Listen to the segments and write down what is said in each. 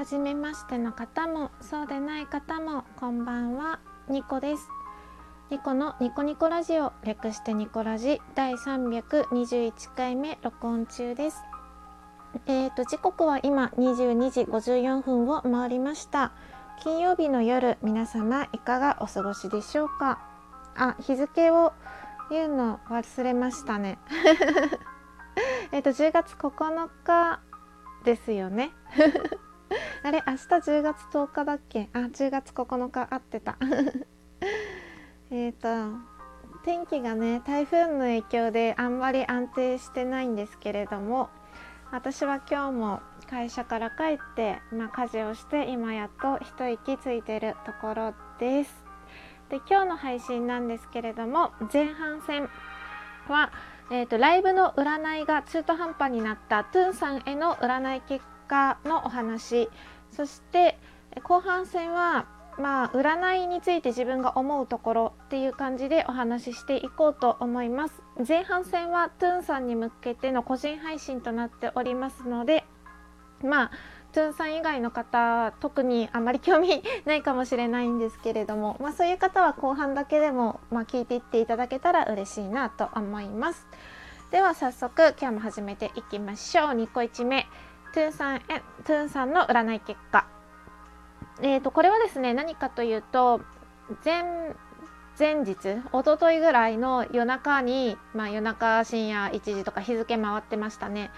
初めましての方もそうでない方もこんばんは。ニコです。ニコのニコニコラジオ略してニコラジ第321回目録音中です。えーと時刻は今22時54分を回りました。金曜日の夜皆様いかがお過ごしでしょうか？あ日付を言うの忘れましたね。えっと10月9日ですよね。あれ明日10月10日だっけ？あ10月9日合ってた えっと天気がね台風の影響であんまり安定してないんですけれども私は今日も会社から帰って、まあ、家事をして今やっと一息ついてるところです。で今日の配信なんですけれども前半戦は、えーと、ライブの占いが中途半端になったトゥンさんへの占い結果のお話。そして後半戦はまあ占いについて自分が思うところっていう感じでお話ししていこうと思います。前半戦はトゥーンさんに向けての個人配信となっておりますのでまあトゥンさん以外の方特にあまり興味ないかもしれないんですけれども、まあ、そういう方は後半だけでも、まあ、聞いていっていただけたら嬉しいなと思います。では早速今日も始めていきましょう。2個1目。トゥンさんへトゥンさんの占い結果。えーと、これはですね何かというと前前日一昨日ぐらいの夜中に、まあ、夜中深夜1時とか日付回ってましたね。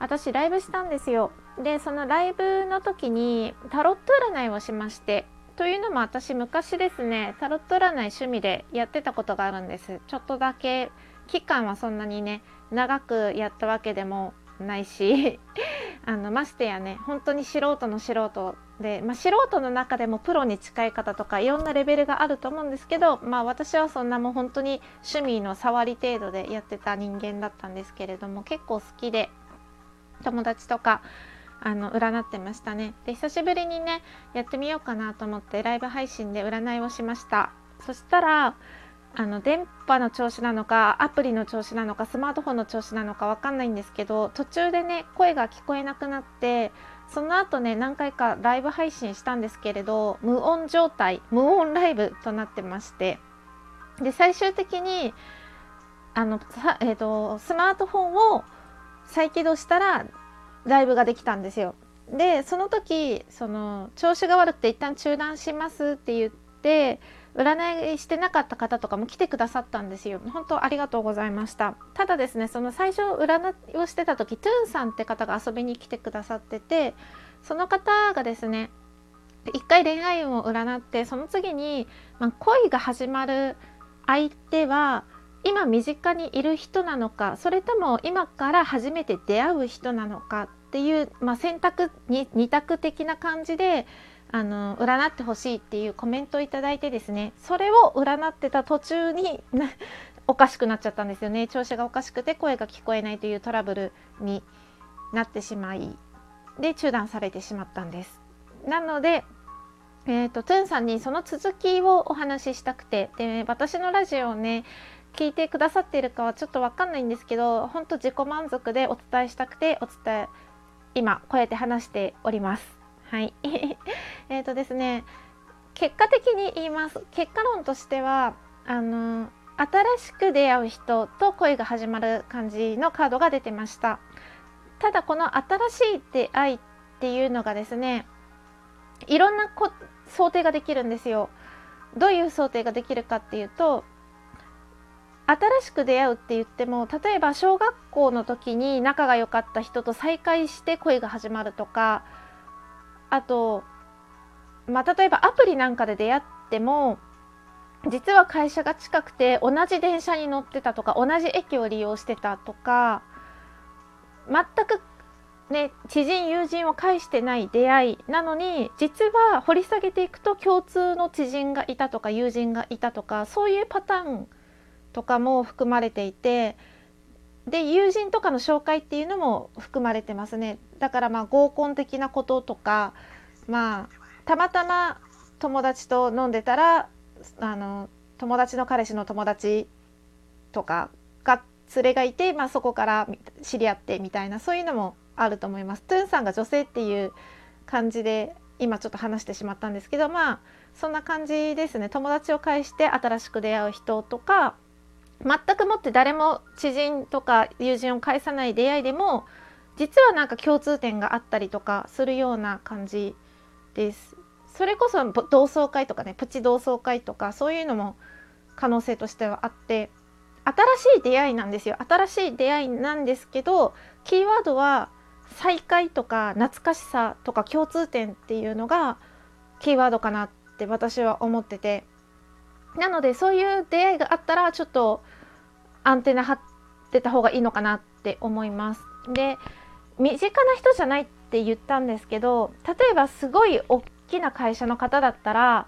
私ライブしたんですよ。でそのライブの時にタロット占いをしましてというのも私昔ですねタロット占い趣味でやってたことがあるんです。ちょっとだけ期間はそんなにね長くやったわけでもないし あのましてやね本当に素人の素人で、まあ、素人の中でもプロに近い方とかいろんなレベルがあると思うんですけど、まあ、私はそんなもう本当に趣味の触り程度でやってた人間だったんですけれども結構好きで友達とかあの占ってましたね。で久しぶりにねやってみようかなと思ってライブ配信で占いをしました。そしたらあの電波の調子なのかアプリの調子なのかスマートフォンの調子なのか分かんないんですけど途中でね声が聞こえなくなってその後ね何回かライブ配信したんですけれど無音状態無音ライブとなってましてで最終的にあのえーとスマートフォンを再起動したらライブができたんですよ。でその時その調子が悪くて一旦中断しますって言って占いしてなかった方とかも来てくださったんですよ。本当ありがとうございました。ただですねその最初占いをしてた時トゥーンさんって方が遊びに来てくださっててその方がですね一回恋愛運を占ってその次に、まあ、恋が始まる相手は今身近にいる人なのかそれとも今から初めて出会う人なのかっていう、まあ、選択に二択的な感じであの占ってほしいっていうコメントをいいてですねそれを占ってた途中におかしくなっちゃったんですよね調子がおかしくて声が聞こえないというトラブルになってしまいで中断されてしまったんです。なのでえーと、トゥンさんにその続きをお話ししたくてで私のラジオをね聞いてくださっているかはちょっと分かんないんですけど本当自己満足でお伝えしたくてお伝え今こうやって話しております。はい。えっとですね結果的に言います。結果論としてはあの新しく出会う人と恋が始まる感じのカードが出てました。ただこの新しい出会いっていうのがですねいろんなこ想定ができるんですよ。どういう想定ができるかっていうと新しく出会うって言っても例えば小学校の時に仲が良かった人と再会して恋が始まるとかあと、まあ、例えばアプリなんかで出会っても実は会社が近くて同じ電車に乗ってたとか同じ駅を利用してたとか全くね、知人友人を介してない出会いなのに実は掘り下げていくと共通の知人がいたとか友人がいたとかそういうパターンとかも含まれていてで友人とかの紹介っていうのも含まれてますねだからまあ合コン的なこととかまあたまたま友達と飲んでたらあの友達の彼氏の友達とかが連れがいて、まあ、そこから知り合ってみたいなそういうのもあると思います。トゥンさんが女性っていう感じで今ちょっと話してしまったんですけどまあそんな感じですね友達を介して新しく出会う人とか全くもって誰も知人とか友人を介さない出会いでも実はなんか共通点があったりとかするような感じです。それこそ同窓会とかねプチ同窓会とかそういうのも可能性としてはあって新しい出会いなんですよ新しい出会いなんですけどキーワードは再会とか懐かしさとか共通点っていうのがキーワードかなって私は思っててなのでそういう出会いがあったらちょっとアンテナ張ってた方がいいのかなって思います。で身近な人じゃないって言ったんですけど例えばすごい大きな会社の方だったら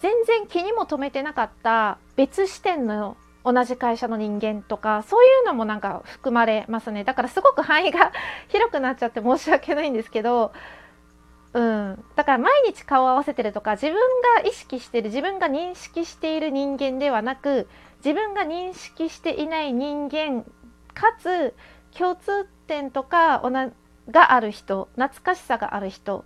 全然気にも留めてなかった別視点の同じ会社の人間とかそういうのもなんか含まれますねだからすごく範囲が 広くなっちゃって申し訳ないんですけどうん、だから毎日顔を合わせてるとか自分が意識してる自分が認識している人間ではなく自分が認識していない人間かつ共通点とかがある人懐かしさがある人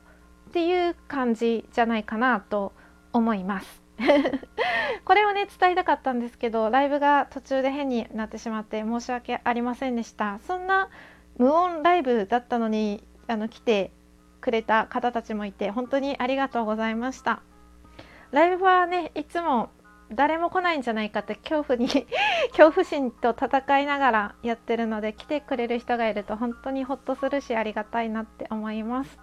っていう感じじゃないかなと思います。これをね伝えたかったんですけどライブが途中で変になってしまって申し訳ありませんでしたそんな無音ライブだったのにあの来てくれた方たちもいて本当にありがとうございました。ライブはねいつも誰も来ないんじゃないかって恐怖に 恐怖心と戦いながらやってるので来てくれる人がいると本当にホッとするしありがたいなって思います。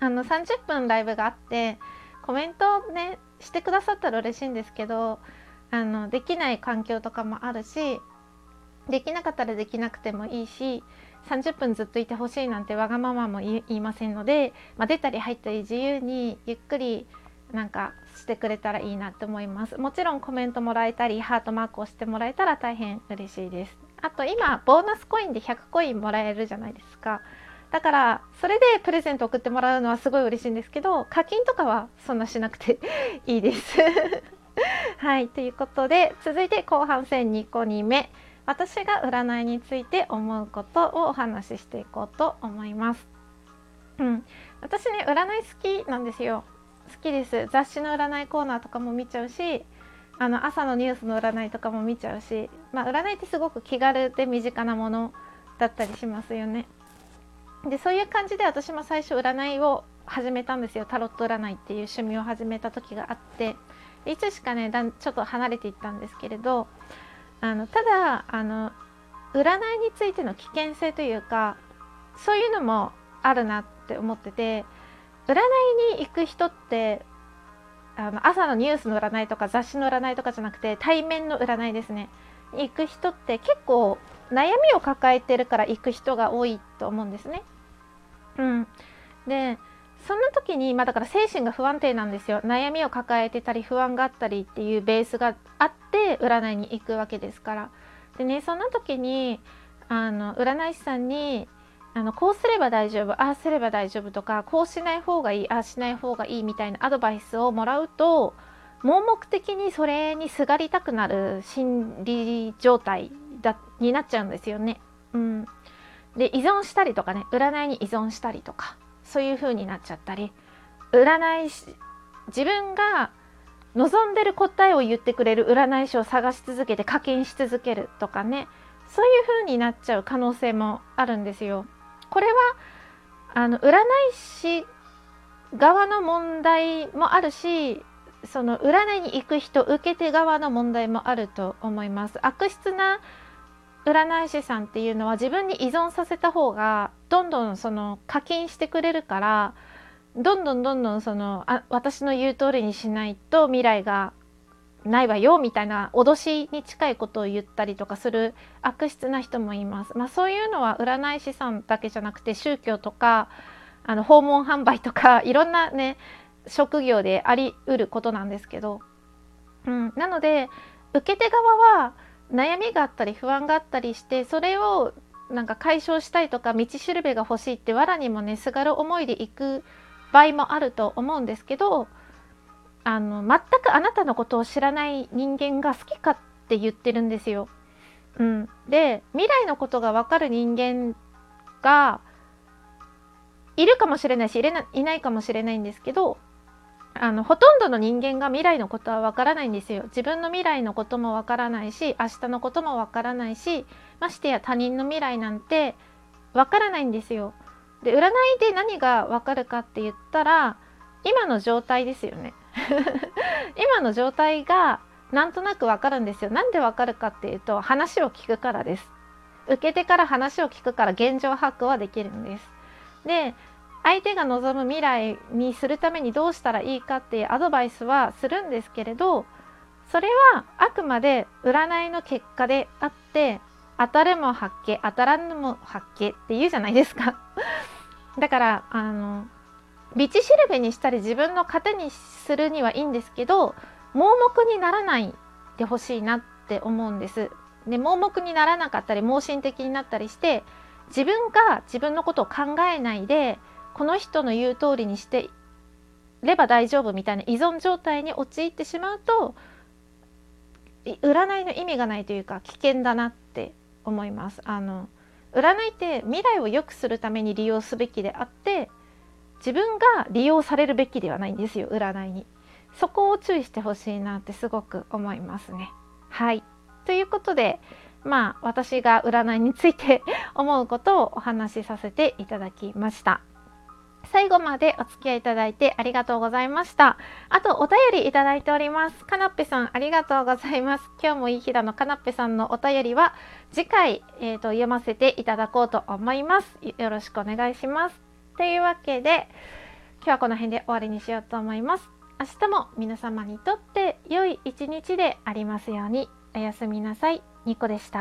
あの30分ライブがあってコメントをねしてくださったら嬉しいんですけどあのできない環境とかもあるしできなかったらできなくてもいいし30分ずっといてほしいなんてわがままも言いませんので、まあ、出たり入ったり自由にゆっくりなんかしてくれたらいいなと思います。もちろんコメントもらえたりハートマークをしてもらえたら大変嬉しいです。あと今ボーナスコインで100コインもらえるじゃないですか。だからそれでプレゼント送ってもらうのはすごい嬉しいんですけど課金とかはそんなしなくて いいです。はいということで続いて後半戦2個2目私が占いについて思うことをお話ししていこうと思います。うん、私ね占い好きなんですよ。好きです雑誌の占いコーナーとかも見ちゃうしあの朝のニュースの占いとかも見ちゃうし、まあ、占いってすごく気軽で身近なものだったりしますよね。でそういう感じで私も最初占いを始めたんですよタロット占いっていう趣味を始めた時があっていつしかねだんちょっと離れていったんですけれどあのただあの占いについての危険性というかそういうのもあるなって思ってて占いに行く人ってあの朝のニュースの占いとか雑誌の占いとかじゃなくて対面の占いですね。行く人って結構悩みを抱えてるから行く人が多いと思うんですね。うん、でそんな時に、まあ、だから精神が不安定なんですよ。悩みを抱えてたり不安があったりっていうベースがあって占いに行くわけですから。でねそんな時にあの占い師さんにあのこうすれば大丈夫ああすれば大丈夫とかこうしない方がいいああしない方がいいみたいなアドバイスをもらうと盲目的にそれにすがりたくなる心理状態だになっちゃうんですよね。うん、で依存したりとかね占いに依存したりとかそういう風になっちゃったり占い自分が望んでる答えを言ってくれる占い師を探し続けて課金し続けるとかねそういう風になっちゃう可能性もあるんですよ。これはあの占い師側の問題もあるしその占いに行く人受け手側の問題もあると思います。悪質な占い師さんっていうのは自分に依存させた方がどんどんその課金してくれるからどんどんどんどんそのあ私の言う通りにしないと未来がないわよみたいな脅しに近いことを言ったりとかする悪質な人もいます。まあ、そういうのは占い師さんだけじゃなくて宗教とかあの訪問販売とか いろんなね職業でありうることなんですけど、うん、なので受け手側は悩みがあったり不安があったりしてそれをなんか解消したいとか道しるべが欲しいって藁にもねすがる思いで行く場合もあると思うんですけどあの全くあなたのことを知らない人間が好きかって言ってるんですよ。うん、で未来のことが分かる人間がいるかもしれないしいれないないかもしれないんですけどあのほとんどの人間が未来のことはわからないんですよ。自分の未来のこともわからないし明日のこともわからないしましてや他人の未来なんてわからないんですよ。で占いで何がわかるかって言ったら今の状態ですよね。今の状態がなんとなくわかるんですよ。なんでわかるかっていうと話を聞くからです。受け手から話を聞くから現状把握はできるんです。で相手が望む未来にするためにどうしたらいいかっていうアドバイスはするんですけれどそれはあくまで占いの結果であって当たるも発見当たらぬも発見って言うじゃないですか。だからあの道しるべにしたり自分の糧にするにはいいんですけど盲目にならないでほしいなって思うんです。で盲目にならなかったり盲信的になったりして自分が自分のことを考えないでこの人の言う通りにしてれば大丈夫みたいな依存状態に陥ってしまうと占いの意味がないというか危険だなって思います。あの占いって未来を良くするために利用すべきであって自分が利用されるべきではないんですよ占いに。そこを注意してほしいなってすごく思いますね。はいということでまあ私が占いについて思うことをお話しさせていただきました。最後までお付き合いいただいてありがとうございました。あとお便りいただいております。かなっぺさんありがとうございます。今日もいい日だのかなっぺさんのお便りは次回、えーと、読ませていただこうと思います。よろしくお願いします。というわけで今日はこの辺で終わりにしようと思います。明日も皆様にとって良い一日でありますように。おやすみなさい。ニコでした。